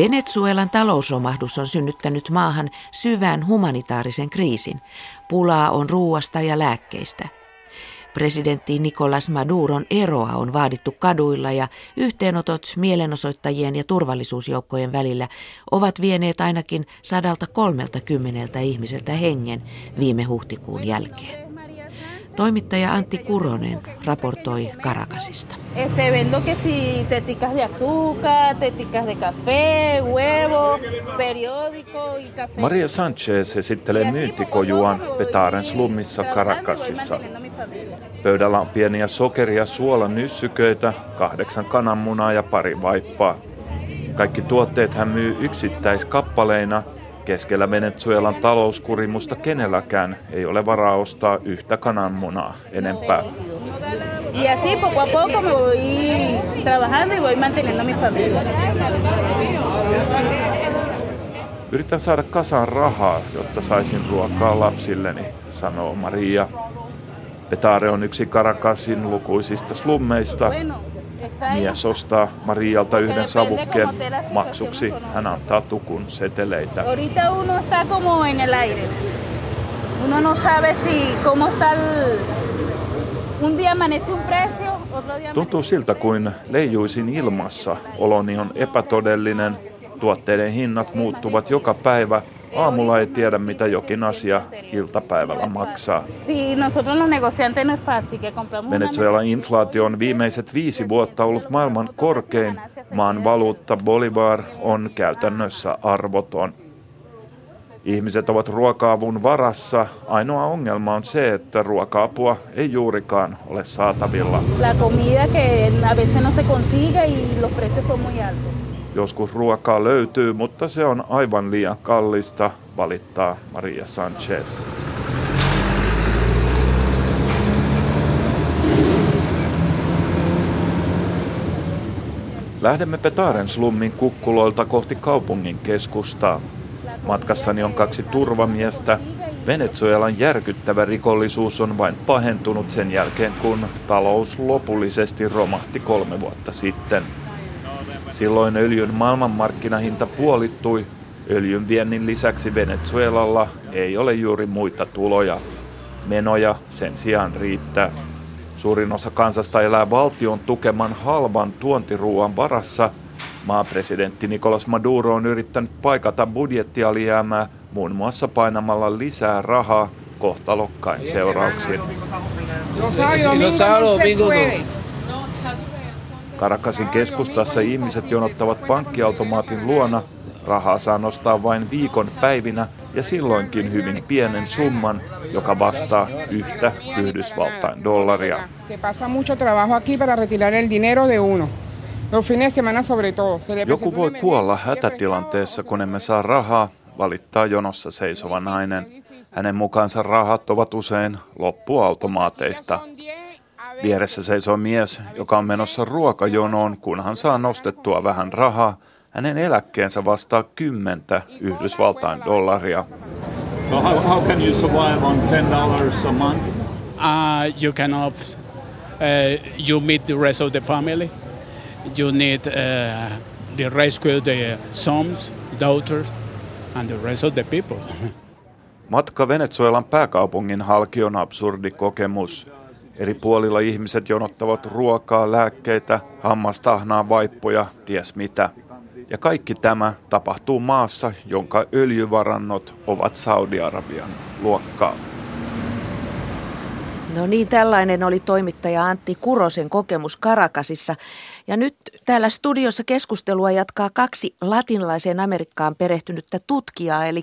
Venezuelan talousromahdus on synnyttänyt maahan syvän humanitaarisen kriisin. Pulaa on ruuasta ja lääkkeistä. Presidentti Nicolas Maduron eroa on vaadittu kaduilla ja yhteenotot mielenosoittajien ja turvallisuusjoukkojen välillä ovat vieneet ainakin sadalta kolmelta kymmeneltä ihmiseltä hengen viime huhtikuun jälkeen. Toimittaja Antti Kuronen raportoi Karakasista. Este, vendo que si teticas de azúcar, teticas de café, huevo, periódico y café. Maria Sanchez esittelee myyntikojuaan Petaren slummissa Karakasissa. Pöydällä on pieniä sokeria, suolan nyssyköitä, kahdeksan kananmunaa ja pari vaippaa. Kaikki tuotteet hän myy yksittäiskappaleina – Keskellä Venezuelan talouskurimusta kenelläkään ei ole varaa ostaa yhtä kananmunaa enempää. Y así poco a poco me voy trabajando y voy manteniendo mi familia. Yritän saada kasaan rahaa, jotta saisin ruokaa lapsilleni, sanoo Maria. Petare on yksi Karakasin lukuisista slummeista, Mies ostaa Marialta yhden savukkeen maksuksi. Hän antaa tukun seteleitä. Ahorita uno está como en el aire. Uno no sabe si cómo está el... Un día amanece un precio, otro día Tuntuu siltä kuin leijuisin ilmassa. Oloni on epätodellinen. Tuotteiden hinnat muuttuvat joka päivä Aamulla ei tiedä, mitä jokin asia iltapäivällä maksaa. Venezuelan inflaatio on viimeiset viisi vuotta ollut maailman korkein. Maan valuutta Bolivar on käytännössä arvoton. Ihmiset ovat ruoka-avun varassa. Ainoa ongelma on se, että ruoka-apua ei juurikaan ole saatavilla. La comida que a veces no se consigue y los precios son muy altos. Joskus ruokaa löytyy, mutta se on aivan liian kallista, valittaa Maria Sanchez. Lähdemme Petaren slummin kukkuloilta kohti kaupungin keskustaa. Matkassani on kaksi turvamiestä. Venezuelan järkyttävä rikollisuus on vain pahentunut sen jälkeen, kun talous lopullisesti romahti kolme vuotta sitten. Silloin öljyn maailmanmarkkinahinta puolittui. Öljyn viennin lisäksi Venezuelalla ei ole juuri muita tuloja. Menoja sen sijaan riittää. Suurin osa kansasta elää valtion tukeman halvan tuontiruuan varassa. Maapresidentti Nicolas Maduro on yrittänyt paikata budjettialijäämää muun muassa painamalla lisää rahaa kohtalokkain seurauksin. Karakasin keskustassa ihmiset jonottavat pankkiautomaatin luona. Rahaa saa nostaa vain viikon päivinä ja silloinkin hyvin pienen summan, joka vastaa yhtä Yhdysvaltain dollaria. Joku voi kuolla hätätilanteessa, kun emme saa rahaa, valittaa jonossa seisova nainen. Hänen mukaansa rahat ovat usein loppuautomaateista. Vieressä seisoo mies, joka on menossa ruokajonoon, kunhan saa nostettua vähän rahaa. Hänen eläkkeensä vastaa kymmentä Yhdysvaltain dollaria. So how, how can you survive on $10 a month? Uh, you cannot. Uh, you meet the rest of the family. You need uh, the rescue the sons, daughters, and the rest of the people. Matka Venezuelan pääkaupungin halki on absurdi kokemus. Eri puolilla ihmiset jonottavat ruokaa, lääkkeitä, hammastahnaa, vaippoja, ties mitä. Ja kaikki tämä tapahtuu maassa, jonka öljyvarannot ovat Saudi-Arabian luokkaa. No niin, tällainen oli toimittaja Antti Kurosen kokemus Karakasissa. Ja nyt täällä studiossa keskustelua jatkaa kaksi latinalaiseen Amerikkaan perehtynyttä tutkijaa, eli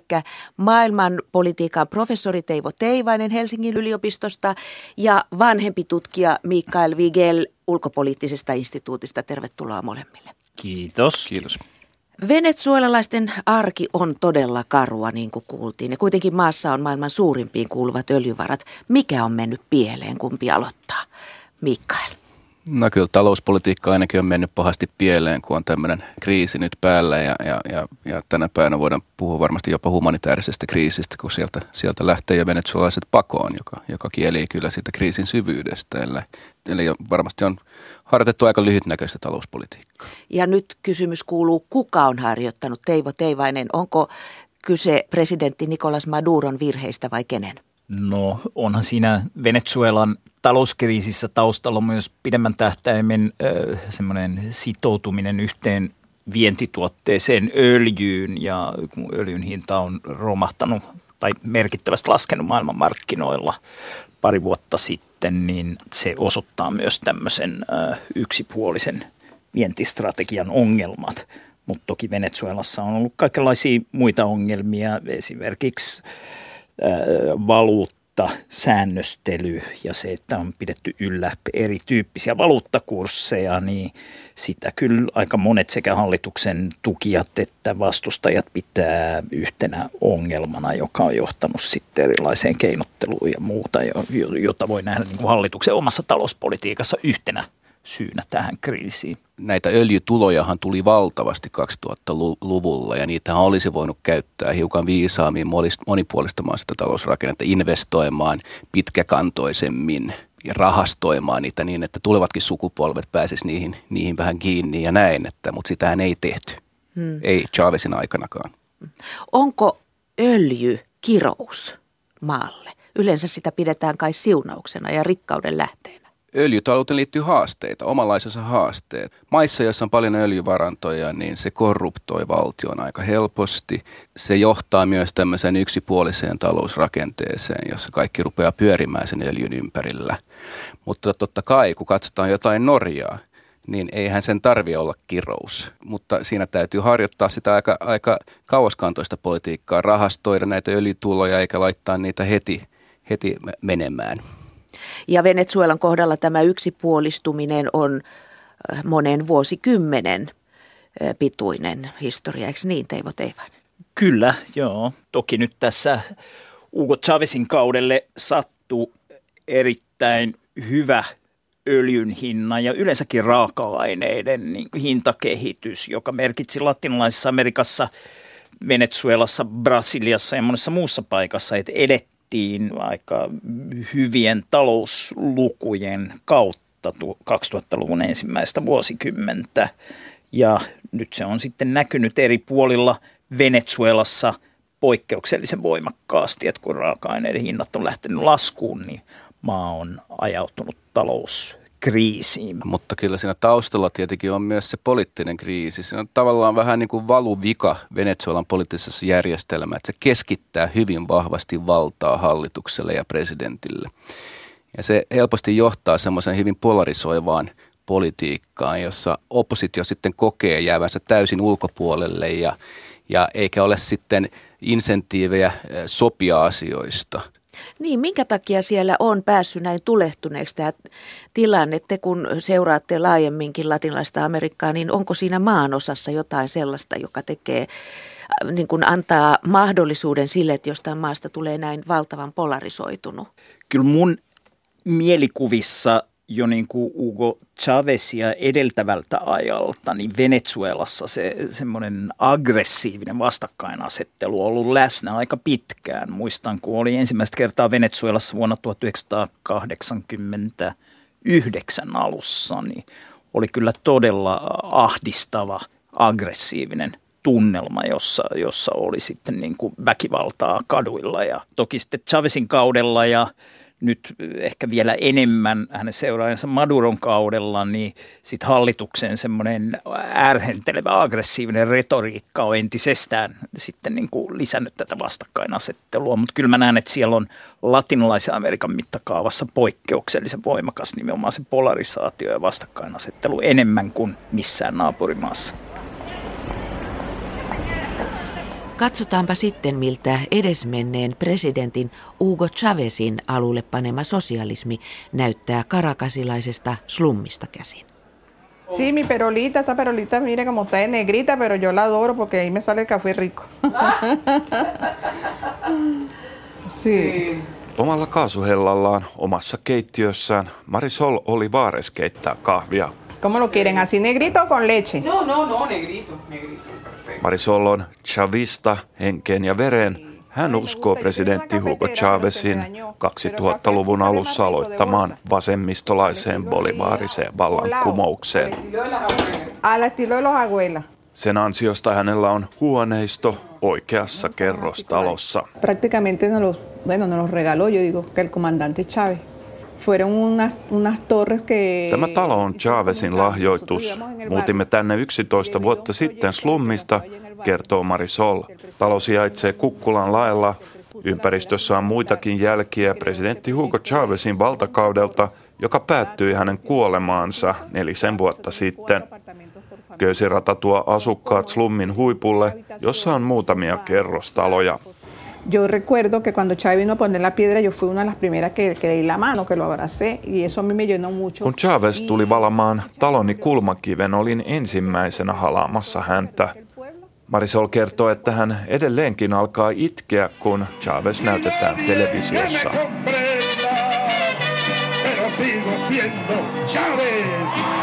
maailman politiikan professori Teivo Teivainen Helsingin yliopistosta ja vanhempi tutkija Mikael Vigel ulkopoliittisesta instituutista. Tervetuloa molemmille. Kiitos. Kiitos. Venezuelalaisten arki on todella karua, niin kuin kuultiin, ja kuitenkin maassa on maailman suurimpiin kuuluvat öljyvarat. Mikä on mennyt pieleen, kumpi aloittaa? Mikael. No kyllä talouspolitiikka ainakin on mennyt pahasti pieleen, kun on tämmöinen kriisi nyt päällä ja, ja, ja, ja tänä päivänä voidaan puhua varmasti jopa humanitaarisesta kriisistä, kun sieltä, sieltä lähtee jo venezuelaiset pakoon, joka, joka kieli kyllä siitä kriisin syvyydestä. Eli, eli varmasti on harjoitettu aika lyhytnäköistä talouspolitiikkaa. Ja nyt kysymys kuuluu, kuka on harjoittanut Teivo Teivainen? Onko kyse presidentti Nicolas Maduron virheistä vai kenen? No onhan siinä Venezuelan talouskriisissä taustalla myös pidemmän tähtäimen äh, semmoinen sitoutuminen yhteen vientituotteeseen öljyyn ja kun öljyn hinta on romahtanut tai merkittävästi laskenut maailmanmarkkinoilla pari vuotta sitten, niin se osoittaa myös tämmöisen yksipuolisen vientistrategian ongelmat. Mutta toki Venezuelassa on ollut kaikenlaisia muita ongelmia, esimerkiksi valuutta, säännöstely ja se, että on pidetty yllä erityyppisiä valuuttakursseja, niin sitä kyllä aika monet sekä hallituksen tukijat että vastustajat pitää yhtenä ongelmana, joka on johtanut sitten erilaiseen keinotteluun ja muuta, jota voi nähdä niin kuin hallituksen omassa talouspolitiikassa yhtenä syynä tähän kriisiin. Näitä öljytulojahan tuli valtavasti 2000-luvulla ja niitä olisi voinut käyttää hiukan viisaammin monipuolistamaan sitä talousrakennetta, investoimaan pitkäkantoisemmin ja rahastoimaan niitä niin, että tulevatkin sukupolvet pääsisi niihin, niihin vähän kiinni ja näin, että, mutta sitähän ei tehty. Hmm. Ei Chavezin aikanakaan. Onko öljy kirous maalle? Yleensä sitä pidetään kai siunauksena ja rikkauden lähteenä öljytalouteen liittyy haasteita, omanlaisensa haasteet. Maissa, joissa on paljon öljyvarantoja, niin se korruptoi valtion aika helposti. Se johtaa myös tämmöiseen yksipuoliseen talousrakenteeseen, jossa kaikki rupeaa pyörimään sen öljyn ympärillä. Mutta totta kai, kun katsotaan jotain Norjaa, niin eihän sen tarvi olla kirous. Mutta siinä täytyy harjoittaa sitä aika, aika kauaskantoista politiikkaa, rahastoida näitä öljytuloja eikä laittaa niitä heti, heti menemään. Ja Venezuelan kohdalla tämä yksipuolistuminen on äh, monen vuosikymmenen äh, pituinen historia, eikö niin Teivo Teivainen? Kyllä, joo. Toki nyt tässä Hugo Chavezin kaudelle sattuu erittäin hyvä öljyn hinnan ja yleensäkin raaka-aineiden niin hintakehitys, joka merkitsi latinalaisessa Amerikassa, Venezuelassa, Brasiliassa ja monessa muussa paikassa, että edettiin elettiin aika hyvien talouslukujen kautta 2000-luvun ensimmäistä vuosikymmentä. Ja nyt se on sitten näkynyt eri puolilla Venezuelassa poikkeuksellisen voimakkaasti, että kun raaka-aineiden hinnat on lähtenyt laskuun, niin maa on ajautunut talous kriisiin. Mutta kyllä siinä taustalla tietenkin on myös se poliittinen kriisi. Se on tavallaan vähän niin kuin valuvika Venezuelan poliittisessa järjestelmässä, että se keskittää hyvin vahvasti valtaa hallitukselle ja presidentille. Ja se helposti johtaa semmoisen hyvin polarisoivaan politiikkaan, jossa oppositio sitten kokee jäävänsä täysin ulkopuolelle ja, ja eikä ole sitten insentiivejä eh, sopia asioista. Niin, minkä takia siellä on päässyt näin tulehtuneeksi tämä tilanne? Te kun seuraatte laajemminkin latinalaista Amerikkaa, niin onko siinä maanosassa jotain sellaista, joka tekee, äh, niin kuin antaa mahdollisuuden sille, että jostain maasta tulee näin valtavan polarisoitunut? Kyllä mun mielikuvissa jo niin kuin Hugo Chavezia edeltävältä ajalta, niin Venezuelassa se semmoinen aggressiivinen vastakkainasettelu on ollut läsnä aika pitkään. Muistan, kun oli ensimmäistä kertaa Venezuelassa vuonna 1989 alussa, niin oli kyllä todella ahdistava, aggressiivinen tunnelma, jossa, jossa oli sitten niin kuin väkivaltaa kaduilla. Ja toki sitten Chavezin kaudella ja nyt ehkä vielä enemmän hänen seuraajansa Maduron kaudella, niin sit hallituksen semmoinen ärhentelevä, aggressiivinen retoriikka on entisestään sitten niin kuin lisännyt tätä vastakkainasettelua. Mutta kyllä mä näen, että siellä on latinalaisen Amerikan mittakaavassa poikkeuksellisen voimakas nimenomaan se polarisaatio ja vastakkainasettelu enemmän kuin missään naapurimaassa. Katsotaanpa sitten, miltä edesmenneen presidentin Hugo Chavezin alulle panema sosialismi näyttää karakasilaisesta slummista käsin. Sí, mi perolita, esta perolita, mire como está de negrita, pero yo la adoro porque ahí me sale el café rico. sí. Omalla kaasuhellallaan omassa keittiössään Marisol oli vaares keittää kahvia. ¿Cómo lo quieren? ¿Así negrito o con leche? No, no, no, negrito, negrito. Marisol on chavista henkeen ja vereen. Hän uskoo presidentti Hugo Chavezin 2000-luvun alussa aloittamaan vasemmistolaiseen bolivaariseen vallankumoukseen. Sen ansiosta hänellä on huoneisto oikeassa kerrostalossa. Prácticamente los, bueno, los regaló, yo digo, que el comandante Chávez. Tämä talo on Chavezin lahjoitus. Muutimme tänne 11 vuotta sitten slummista, kertoo Marisol. Talo sijaitsee Kukkulan laella. Ympäristössä on muitakin jälkiä presidentti Hugo Chavezin valtakaudelta, joka päättyi hänen kuolemaansa nelisen vuotta sitten. Köysirata tuo asukkaat slummin huipulle, jossa on muutamia kerrostaloja. Yo recuerdo que cuando Chávez vino a poner la piedra, yo fui una de las primeras que, que le di la mano, que lo abracé, y eso a mí me llenó mucho. Kun Chavez tuli valamaan taloni kulmakiven, olin ensimmäisenä halaamassa häntä. Marisol kertoo, että hän edelleenkin alkaa itkeä, kun Chavez näytetään televisiossa. Pero sigo siendo Chávez.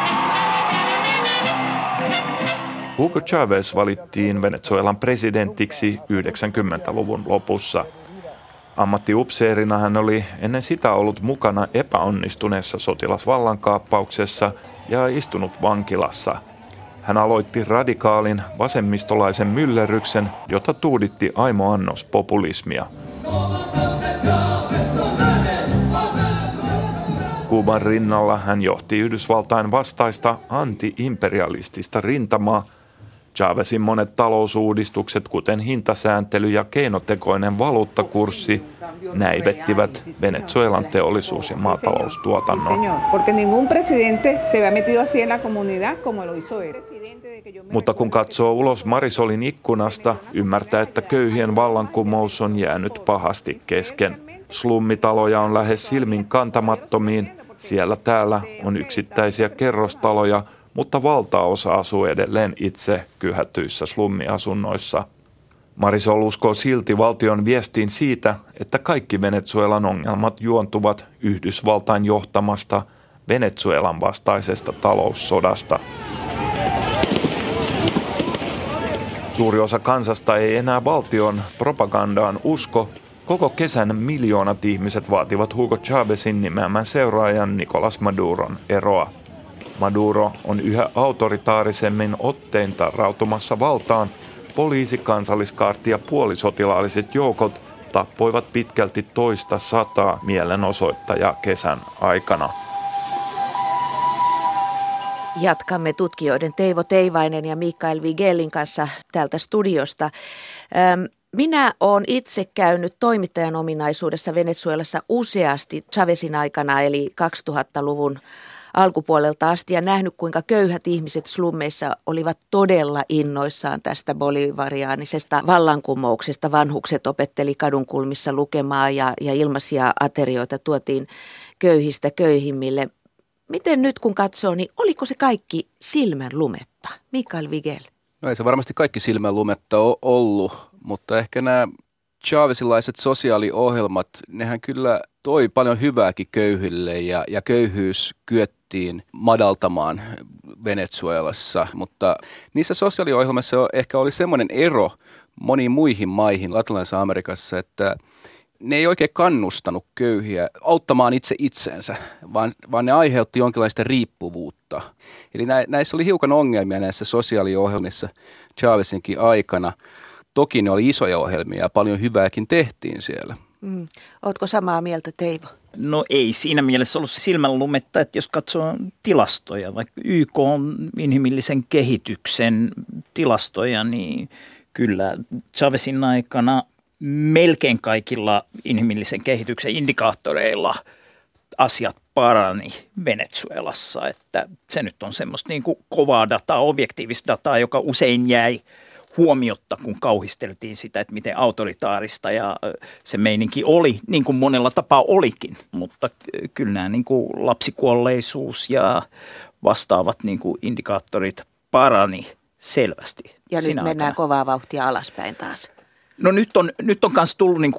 Hugo Chavez valittiin Venezuelan presidentiksi 90-luvun lopussa. Ammattiupseerina hän oli ennen sitä ollut mukana epäonnistuneessa sotilasvallankaappauksessa ja istunut vankilassa. Hän aloitti radikaalin vasemmistolaisen myllerryksen, jota tuuditti aimo annos populismia. Kuuban rinnalla hän johti Yhdysvaltain vastaista anti-imperialistista rintamaa. Chavezin monet talousuudistukset, kuten hintasääntely ja keinotekoinen valuuttakurssi, näivettivät Venezuelan teollisuus- ja maataloustuotannon. Mutta kun katsoo ulos Marisolin ikkunasta, ymmärtää, että köyhien vallankumous on jäänyt pahasti kesken. Slummitaloja on lähes silmin kantamattomiin. Siellä täällä on yksittäisiä kerrostaloja, mutta valtaosa asuu edelleen itse kyhätyissä slummiasunnoissa. Marisol uskoo silti valtion viestiin siitä, että kaikki Venezuelan ongelmat juontuvat Yhdysvaltain johtamasta Venezuelan vastaisesta taloussodasta. Suuri osa kansasta ei enää valtion propagandaan usko. Koko kesän miljoonat ihmiset vaativat Hugo Chavezin nimeämän seuraajan Nicolas Maduron eroa. Maduro on yhä autoritaarisemmin ottein tarrautumassa valtaan. Poliisi, kansalliskaarti ja puolisotilaalliset joukot tappoivat pitkälti toista sataa mielenosoittajaa kesän aikana. Jatkamme tutkijoiden Teivo Teivainen ja Mikael Vigellin kanssa täältä studiosta. Minä olen itse käynyt toimittajan ominaisuudessa Venezuelassa useasti Chavezin aikana, eli 2000-luvun alkupuolelta asti ja nähnyt, kuinka köyhät ihmiset slummeissa olivat todella innoissaan tästä bolivariaanisesta vallankumouksesta. Vanhukset opetteli kadunkulmissa lukemaan ja, ja ilmaisia aterioita tuotiin köyhistä köyhimmille. Miten nyt kun katsoo, niin oliko se kaikki silmän lumetta? Mikael Vigel. No ei se varmasti kaikki silmän lumetta ole ollut, mutta ehkä nämä Chavezilaiset sosiaaliohjelmat, nehän kyllä toi paljon hyvääkin köyhille ja, ja köyhyys kyettiin madaltamaan Venezuelassa, mutta niissä sosiaaliohjelmissa ehkä oli semmoinen ero moniin muihin maihin Latinalaisessa Amerikassa, että ne ei oikein kannustanut köyhiä auttamaan itse itsensä, vaan, vaan ne aiheutti jonkinlaista riippuvuutta. Eli näissä oli hiukan ongelmia näissä sosiaaliohjelmissa Chavezinkin aikana. Toki ne oli isoja ohjelmia ja paljon hyvääkin tehtiin siellä. Mm. Oletko samaa mieltä Teivo? No ei siinä mielessä ollut silmänlumetta, että jos katsoo tilastoja, vaikka YK on inhimillisen kehityksen tilastoja, niin kyllä Chavezin aikana melkein kaikilla inhimillisen kehityksen indikaattoreilla asiat parani Venezuelassa. Että se nyt on semmoista niin kuin kovaa dataa, objektiivista dataa, joka usein jäi huomiotta, kun kauhisteltiin sitä, että miten autoritaarista ja se meininki oli, niin kuin monella tapaa olikin. Mutta kyllä nämä niin kuin lapsikuolleisuus ja vastaavat niin kuin indikaattorit parani selvästi. Ja nyt aikana. mennään kovaa vauhtia alaspäin taas. No nyt on, nyt on myös tullut niin 2014-2015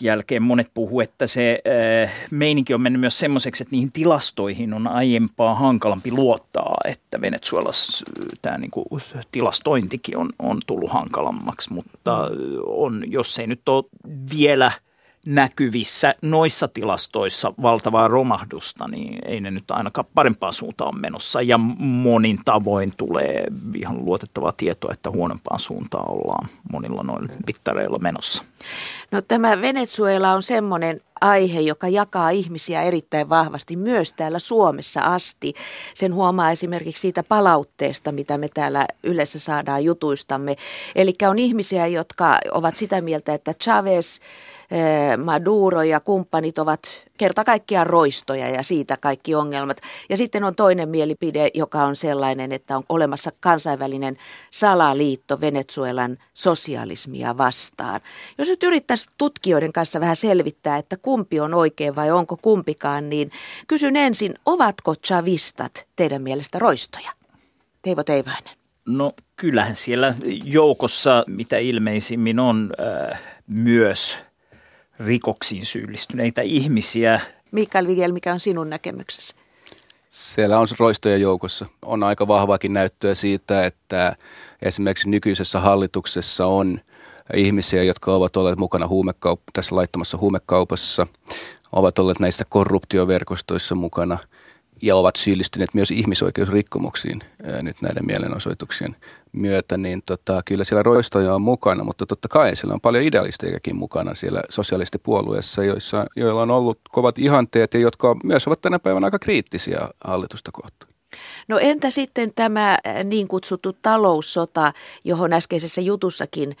jälkeen monet puhuu, että se äh, meininki on mennyt myös semmoiseksi, että niihin tilastoihin on aiempaa hankalampi luottaa, että Venezuelassa tämä niin kuin, tilastointikin on, on tullut hankalammaksi, mutta on, jos ei nyt ole vielä – näkyvissä noissa tilastoissa valtavaa romahdusta, niin ei ne nyt ainakaan parempaan suuntaan menossa. Ja monin tavoin tulee ihan luotettavaa tietoa, että huonompaan suuntaan ollaan monilla noilla mittareilla menossa. No tämä Venezuela on semmoinen aihe, joka jakaa ihmisiä erittäin vahvasti myös täällä Suomessa asti. Sen huomaa esimerkiksi siitä palautteesta, mitä me täällä yleensä saadaan jutuistamme. Eli on ihmisiä, jotka ovat sitä mieltä, että Chavez Maduro ja kumppanit ovat kerta kaikkiaan roistoja ja siitä kaikki ongelmat. Ja sitten on toinen mielipide, joka on sellainen, että on olemassa kansainvälinen salaliitto Venezuelan sosialismia vastaan. Jos nyt yrittäisi tutkijoiden kanssa vähän selvittää, että kumpi on oikein vai onko kumpikaan, niin kysyn ensin, ovatko chavistat teidän mielestä roistoja? Teivo Teivainen. No kyllähän siellä joukossa mitä ilmeisimmin on äh, myös – rikoksiin syyllistyneitä ihmisiä. Mikael Vigel, mikä on sinun näkemyksesi? Siellä on roistoja joukossa. On aika vahvaakin näyttöä siitä, että esimerkiksi nykyisessä hallituksessa on ihmisiä, jotka ovat olleet mukana huumekaup- tässä laittomassa huumekaupassa, ovat olleet näissä korruptioverkostoissa mukana – ja ovat syyllistyneet myös ihmisoikeusrikkomuksiin ää, nyt näiden mielenosoituksien myötä, niin tota, kyllä siellä roistoja on mukana, mutta totta kai siellä on paljon idealistejakin mukana siellä sosialistipuolueessa, joissa, joilla on ollut kovat ihanteet ja jotka myös ovat tänä päivänä aika kriittisiä hallitusta kohtaan. No entä sitten tämä niin kutsuttu taloussota, johon äskeisessä jutussakin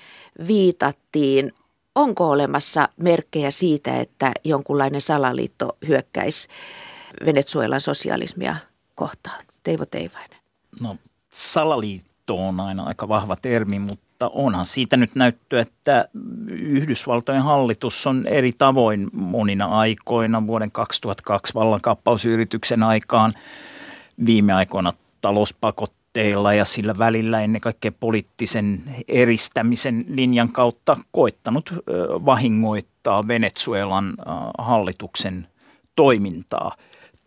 viitattiin? Onko olemassa merkkejä siitä, että jonkunlainen salaliitto hyökkäisi Venezuelan sosialismia kohtaan? Teivo Teivainen. No salaliitto on aina aika vahva termi, mutta onhan siitä nyt näyttöä, että Yhdysvaltojen hallitus on eri tavoin monina aikoina vuoden 2002 vallankaappausyrityksen aikaan viime aikoina talouspakotteilla ja sillä välillä ennen kaikkea poliittisen eristämisen linjan kautta koittanut vahingoittaa Venezuelan hallituksen toimintaa –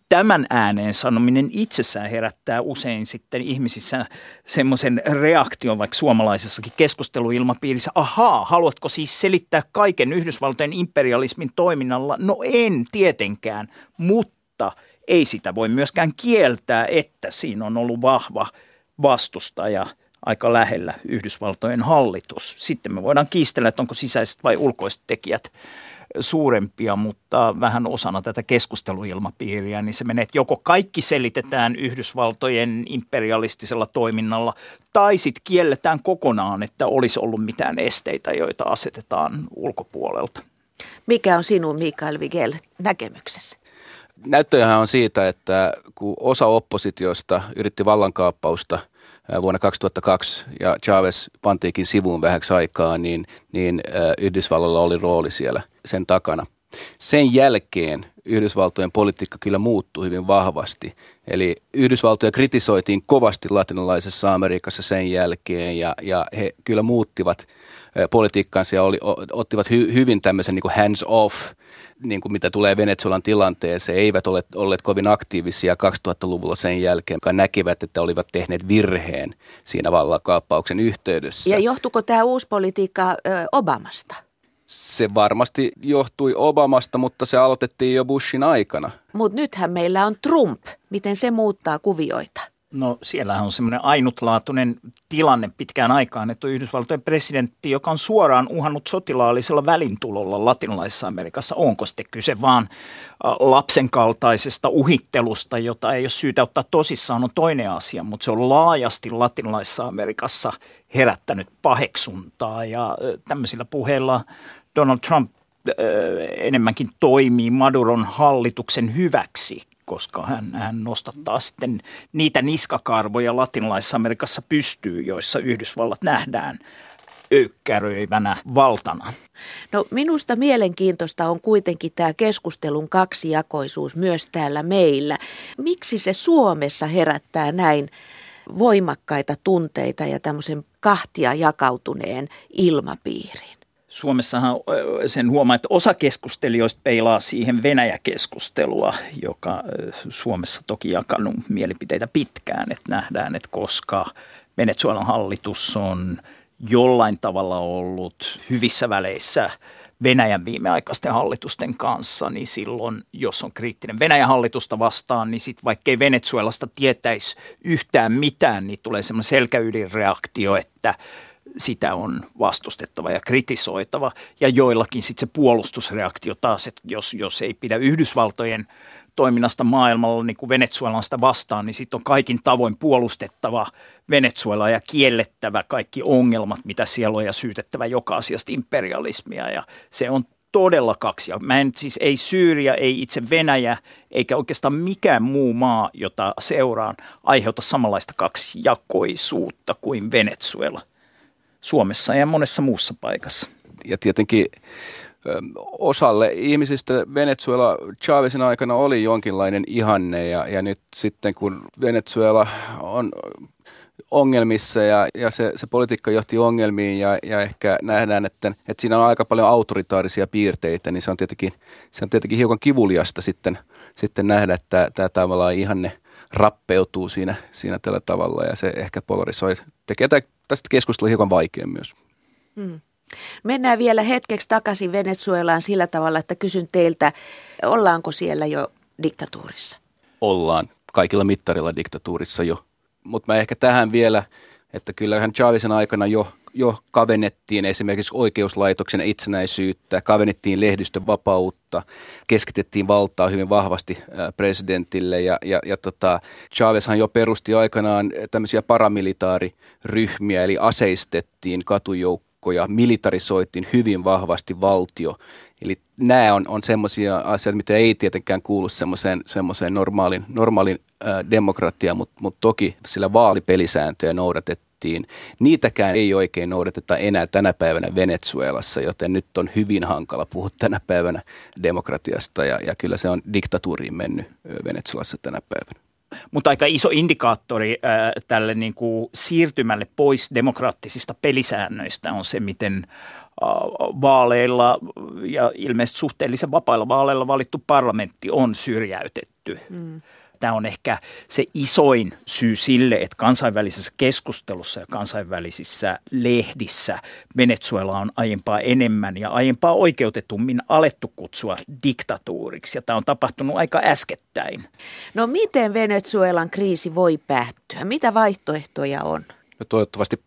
tämän ääneen sanominen itsessään herättää usein sitten ihmisissä semmoisen reaktion, vaikka suomalaisessakin keskusteluilmapiirissä, ahaa, haluatko siis selittää kaiken Yhdysvaltojen imperialismin toiminnalla? No en tietenkään, mutta ei sitä voi myöskään kieltää, että siinä on ollut vahva vastustaja aika lähellä Yhdysvaltojen hallitus. Sitten me voidaan kiistellä, että onko sisäiset vai ulkoiset tekijät suurempia, mutta vähän osana tätä keskusteluilmapiiriä, niin se menee, että joko kaikki selitetään Yhdysvaltojen imperialistisella toiminnalla, tai sitten kielletään kokonaan, että olisi ollut mitään esteitä, joita asetetaan ulkopuolelta. Mikä on sinun, Mikael Vigel, näkemyksessä? Näyttöjähän on siitä, että kun osa oppositiosta yritti vallankaappausta – vuonna 2002 ja Chavez pantiikin sivuun vähäksi aikaa, niin, niin Yhdysvallalla oli rooli siellä sen takana. Sen jälkeen Yhdysvaltojen politiikka kyllä muuttui hyvin vahvasti. Eli Yhdysvaltoja kritisoitiin kovasti latinalaisessa Amerikassa sen jälkeen ja, ja he kyllä muuttivat politiikkaansa ja oli, ottivat hy, hyvin tämmöisen niin hands off, niin kuin mitä tulee Venezuelan tilanteeseen, eivät ole olleet kovin aktiivisia 2000-luvulla sen jälkeen, joka näkivät, että olivat tehneet virheen siinä vallakaappauksen yhteydessä. Ja johtuiko tämä uusi politiikka Obamasta? Se varmasti johtui Obamasta, mutta se aloitettiin jo Bushin aikana. Mutta nythän meillä on Trump. Miten se muuttaa kuvioita? No siellä on semmoinen ainutlaatuinen tilanne pitkään aikaan, että on Yhdysvaltojen presidentti, joka on suoraan uhannut sotilaallisella välintulolla latinalaisessa Amerikassa. Onko sitten kyse vaan lapsen kaltaisesta uhittelusta, jota ei ole syytä ottaa tosissaan, on toinen asia, mutta se on laajasti latinalaisessa Amerikassa herättänyt paheksuntaa ja tämmöisillä puheilla Donald Trump enemmänkin toimii Maduron hallituksen hyväksi koska hän, hän nostattaa sitten niitä niskakarvoja latinalaisessa Amerikassa pystyy, joissa Yhdysvallat nähdään öykkäröivänä valtana. No minusta mielenkiintoista on kuitenkin tämä keskustelun kaksijakoisuus myös täällä meillä. Miksi se Suomessa herättää näin voimakkaita tunteita ja tämmöisen kahtia jakautuneen ilmapiirin. Suomessahan sen huomaa, että osa keskustelijoista peilaa siihen Venäjä-keskustelua, joka Suomessa toki jakanut mielipiteitä pitkään, että nähdään, että koska Venezuelan hallitus on jollain tavalla ollut hyvissä väleissä Venäjän viimeaikaisten hallitusten kanssa, niin silloin, jos on kriittinen Venäjän hallitusta vastaan, niin sitten vaikkei Venezuelasta tietäisi yhtään mitään, niin tulee semmoinen selkäydinreaktio, että sitä on vastustettava ja kritisoitava. Ja joillakin sitten se puolustusreaktio taas, että jos, jos ei pidä Yhdysvaltojen toiminnasta maailmalla niin kuin Venezuelan sitä vastaan, niin sitten on kaikin tavoin puolustettava Venezuela ja kiellettävä kaikki ongelmat, mitä siellä on ja syytettävä joka asiasta imperialismia. Ja se on todella kaksi. Ja mä en siis ei Syyria, ei itse Venäjä, eikä oikeastaan mikään muu maa, jota seuraan, aiheuta samanlaista kaksijakoisuutta kuin Venezuela Suomessa ja monessa muussa paikassa. Ja tietenkin osalle ihmisistä Venezuela Chavezin aikana oli jonkinlainen ihanne ja, ja nyt sitten kun Venezuela on ongelmissa ja, ja se, se politiikka johti ongelmiin ja, ja ehkä nähdään, että, että siinä on aika paljon autoritaarisia piirteitä, niin se on tietenkin, se on tietenkin hiukan kivuliasta sitten, sitten nähdä, että tämä tavallaan ihanne rappeutuu siinä, siinä tällä tavalla ja se ehkä polarisoi, tekee tästä keskustelua hiukan vaikea myös. Hmm. Mennään vielä hetkeksi takaisin Venezuelaan sillä tavalla, että kysyn teiltä, ollaanko siellä jo diktatuurissa? Ollaan kaikilla mittarilla diktatuurissa jo. Mutta mä ehkä tähän vielä, että kyllähän Chavezin aikana jo, jo kavennettiin esimerkiksi oikeuslaitoksen itsenäisyyttä, kavennettiin lehdistön vapautta, keskitettiin valtaa hyvin vahvasti presidentille ja, ja, ja tota, Chavezhan jo perusti aikanaan tämmöisiä paramilitaariryhmiä, eli aseistettiin katujoukkoja joukkoja, militarisoitiin hyvin vahvasti valtio. Eli nämä on, on semmoisia asioita, mitä ei tietenkään kuulu semmoiseen, semmoiseen normaalin, normaalin äh, demokratiaan, mutta mut toki sillä vaalipelisääntöjä noudatettiin. Niitäkään ei oikein noudateta enää tänä päivänä Venezuelassa, joten nyt on hyvin hankala puhua tänä päivänä demokratiasta ja, ja kyllä se on diktatuuriin mennyt Venezuelassa tänä päivänä mutta aika iso indikaattori äh, tälle niin kuin siirtymälle pois demokraattisista pelisäännöistä on se, miten äh, vaaleilla ja ilmeisesti suhteellisen vapailla vaaleilla valittu parlamentti on syrjäytetty. Mm. Tämä on ehkä se isoin syy sille, että kansainvälisessä keskustelussa ja kansainvälisissä lehdissä Venezuela on aiempaa enemmän ja aiempaa oikeutetummin alettu kutsua diktatuuriksi. Ja tämä on tapahtunut aika äskettäin. No miten Venezuelan kriisi voi päättyä? Mitä vaihtoehtoja on? No toivottavasti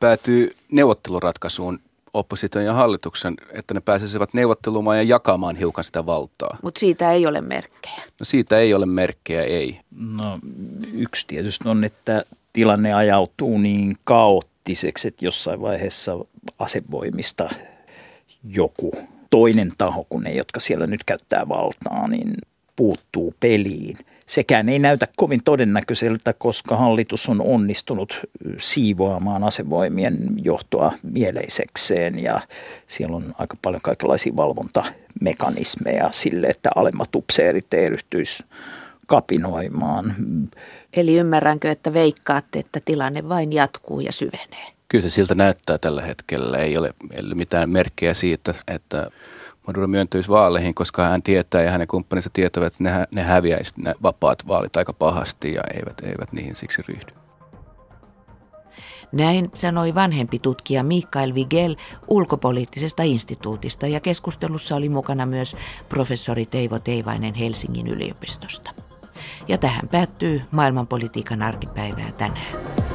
päätyy neuvotteluratkaisuun opposition ja hallituksen, että ne pääsisivät neuvottelumaan ja jakamaan hiukan sitä valtaa. Mutta siitä ei ole merkkejä. No siitä ei ole merkkejä, ei. No yksi tietysti on, että tilanne ajautuu niin kaoottiseksi, että jossain vaiheessa asevoimista joku toinen taho, kun ne, jotka siellä nyt käyttää valtaa, niin puuttuu peliin – sekään ei näytä kovin todennäköiseltä, koska hallitus on onnistunut siivoamaan asevoimien johtoa mieleisekseen ja siellä on aika paljon kaikenlaisia valvontamekanismeja sille, että alemmat upseerit ei ryhtyisi kapinoimaan. Eli ymmärränkö, että veikkaatte, että tilanne vain jatkuu ja syvenee? Kyllä se siltä näyttää tällä hetkellä. Ei ole, ei ole mitään merkkejä siitä, että Maduro myöntyisi vaaleihin, koska hän tietää ja hänen kumppaninsa tietävät, että ne, ne häviäisi ne vapaat vaalit aika pahasti ja eivät, eivät niihin siksi ryhdy. Näin sanoi vanhempi tutkija Mikael Vigel ulkopoliittisesta instituutista ja keskustelussa oli mukana myös professori Teivo Teivainen Helsingin yliopistosta. Ja tähän päättyy maailmanpolitiikan arkipäivää tänään.